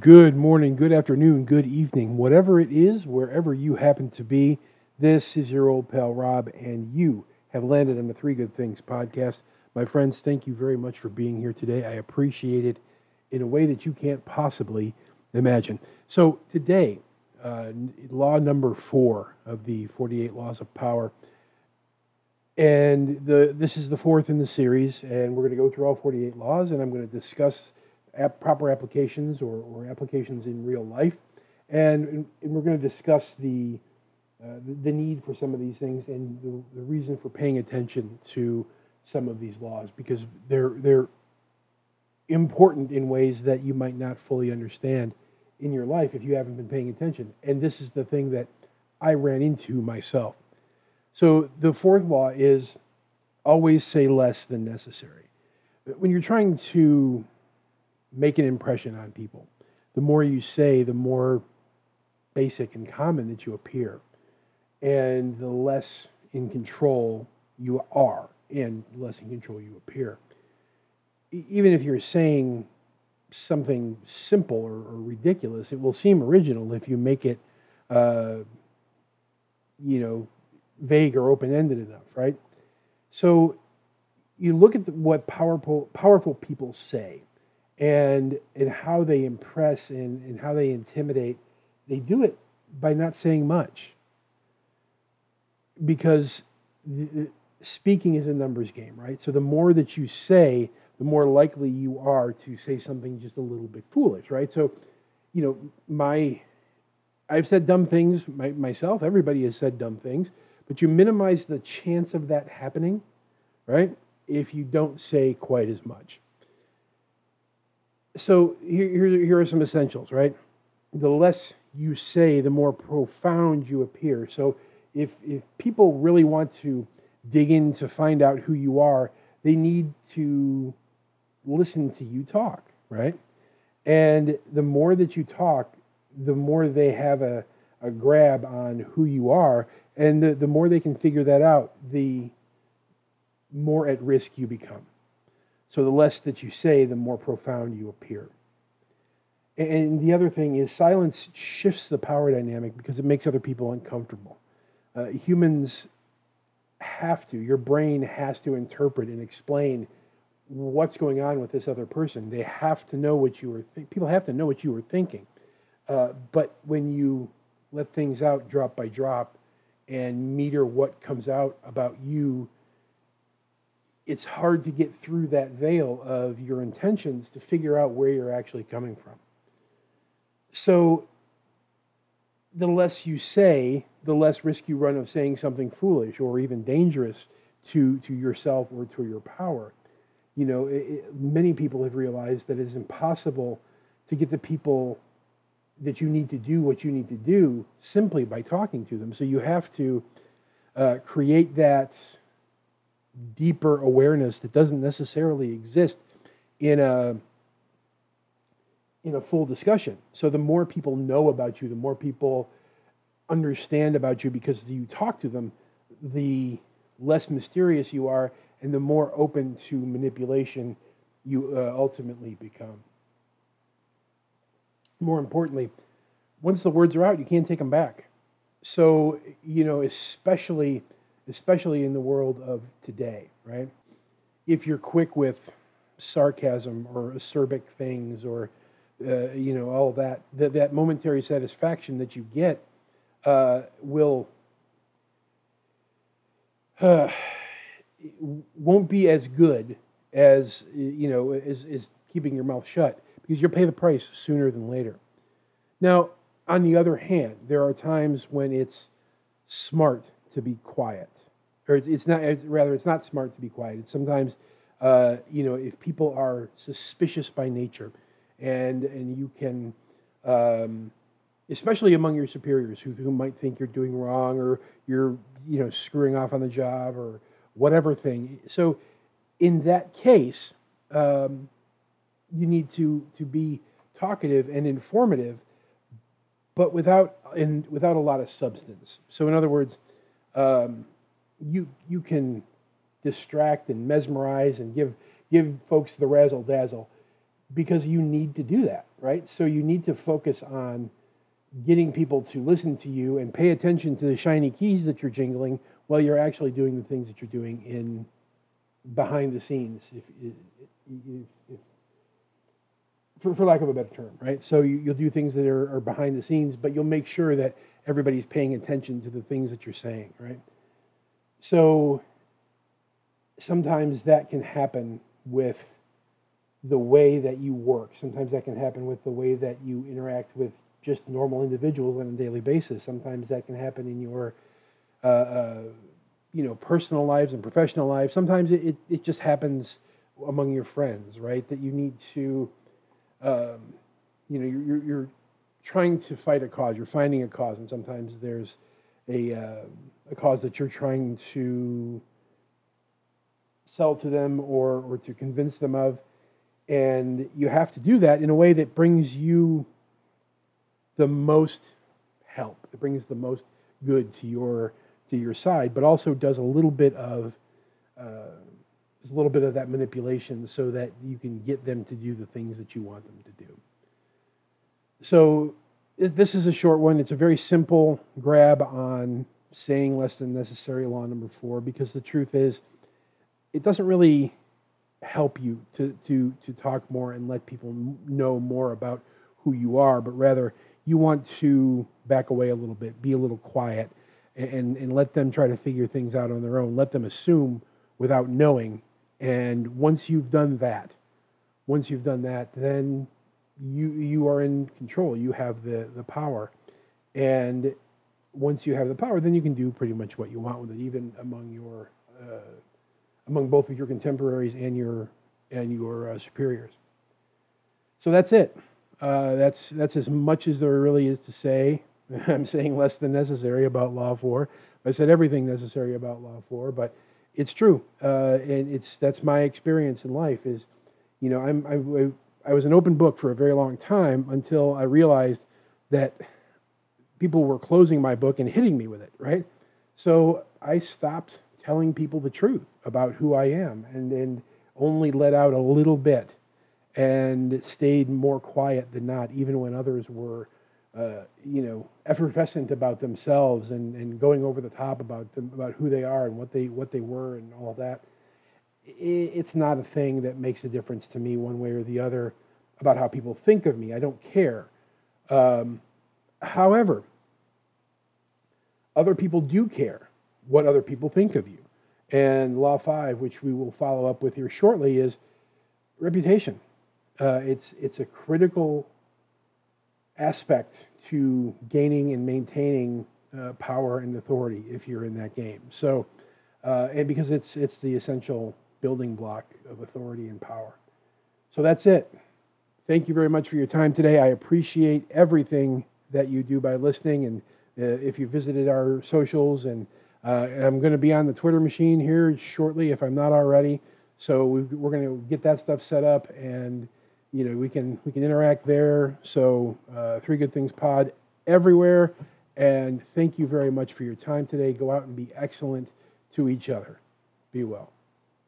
Good morning, good afternoon, good evening, whatever it is, wherever you happen to be. This is your old pal Rob, and you have landed on the Three Good Things podcast. My friends, thank you very much for being here today. I appreciate it in a way that you can't possibly imagine. So, today, uh, law number four of the 48 Laws of Power. And the, this is the fourth in the series, and we're going to go through all 48 laws, and I'm going to discuss proper applications or, or applications in real life. And, and we're going to discuss the, uh, the, need for some of these things and the, the reason for paying attention to some of these laws because they're, they're important in ways that you might not fully understand in your life if you haven't been paying attention. And this is the thing that I ran into myself. So the fourth law is always say less than necessary. When you're trying to make an impression on people. The more you say, the more basic and common that you appear, and the less in control you are, and less in control you appear. Even if you're saying something simple or, or ridiculous, it will seem original if you make it, uh, you know, vague or open-ended enough, right? So you look at the, what powerful powerful people say and and how they impress and, and how they intimidate they do it by not saying much. Because speaking is a numbers game right? So the more that you say the more likely you are to say something just a little bit foolish right? So you know my i've said dumb things my, myself everybody has said dumb things but you minimize the chance of that happening right if you don't say quite as much so here, here, are some essentials, right? The less you say, the more profound you appear. So if, if people really want to dig in to find out who you are, they need to listen to you talk, right? And the more that you talk, the more they have a, a grab on who you are. And the, the more they can figure that out, the more at risk you become. So the less that you say, the more profound you appear. And the other thing is, silence shifts the power dynamic because it makes other people uncomfortable. Uh, humans have to, your brain has to interpret and explain what's going on with this other person. They have to know what you were, th- people have to know what you were thinking. Uh, but when you let things out drop by drop and meter what comes out about you it's hard to get through that veil of your intentions to figure out where you're actually coming from. So, the less you say, the less risk you run of saying something foolish or even dangerous to, to yourself or to your power. You know, it, it, many people have realized that it is impossible to get the people that you need to do what you need to do simply by talking to them. So, you have to uh, create that deeper awareness that doesn't necessarily exist in a in a full discussion. So the more people know about you, the more people understand about you because you talk to them, the less mysterious you are and the more open to manipulation you uh, ultimately become. More importantly, once the words are out, you can't take them back. So, you know, especially especially in the world of today, right? If you're quick with sarcasm or acerbic things or uh, you know all that, that that momentary satisfaction that you get uh, will uh, won't be as good as you know as, as keeping your mouth shut because you'll pay the price sooner than later. Now, on the other hand, there are times when it's smart to be quiet. Or it's not rather it's not smart to be quiet. It's sometimes uh, you know if people are suspicious by nature and and you can um, especially among your superiors who, who might think you're doing wrong or you're you know screwing off on the job or whatever thing. So in that case um, you need to to be talkative and informative but without and without a lot of substance. So in other words um, you you can distract and mesmerize and give give folks the razzle dazzle, because you need to do that, right? So you need to focus on getting people to listen to you and pay attention to the shiny keys that you're jingling while you're actually doing the things that you're doing in behind the scenes, if, if, if for, for, lack of a better term, right? So you, will do things that are, are behind the scenes, but you'll make sure that everybody's paying attention to the things that you're saying, right? So sometimes that can happen with the way that you work. Sometimes that can happen with the way that you interact with just normal individuals on a daily basis. Sometimes that can happen in your, uh, uh, you know, personal lives and professional lives. Sometimes it, it, it, just happens among your friends, right? That you need to, um, you know, you're, you're trying to fight a cause. You're finding a cause, and sometimes there's a, uh, a cause that you're trying to sell to them or, or to convince them of. And you have to do that in a way that brings you the most help, that brings the most good to your to your side, but also does a little bit of uh, a little bit of that manipulation so that you can get them to do the things that you want them to do. So this is a short one. It's a very simple grab on saying less than necessary law number four because the truth is it doesn't really help you to, to, to talk more and let people know more about who you are, but rather you want to back away a little bit, be a little quiet, and, and let them try to figure things out on their own. Let them assume without knowing. And once you've done that, once you've done that, then you you are in control. You have the, the power. And once you have the power, then you can do pretty much what you want with it, even among your uh, among both of your contemporaries and your and your uh, superiors. So that's it. Uh, that's that's as much as there really is to say. I'm saying less than necessary about Law Four. I said everything necessary about Law Four, but it's true, uh, and it's that's my experience in life. Is you know I'm I, I was an open book for a very long time until I realized that people were closing my book and hitting me with it. Right, so I stopped telling people the truth about who I am and, and only let out a little bit and stayed more quiet than not, even when others were, uh, you know, effervescent about themselves and, and going over the top about them, about who they are and what they what they were and all that. It's not a thing that makes a difference to me one way or the other about how people think of me. I don't care. Um, however, other people do care what other people think of you. And law five, which we will follow up with here shortly, is reputation. Uh, it's it's a critical aspect to gaining and maintaining uh, power and authority if you're in that game. So, uh, and because it's it's the essential building block of authority and power. So that's it. Thank you very much for your time today. I appreciate everything that you do by listening, and uh, if you visited our socials and uh, I'm going to be on the Twitter machine here shortly if I'm not already. So we, are going to get that stuff set up, and you know we can we can interact there. So uh, three good things pod everywhere, and thank you very much for your time today. Go out and be excellent to each other. Be well.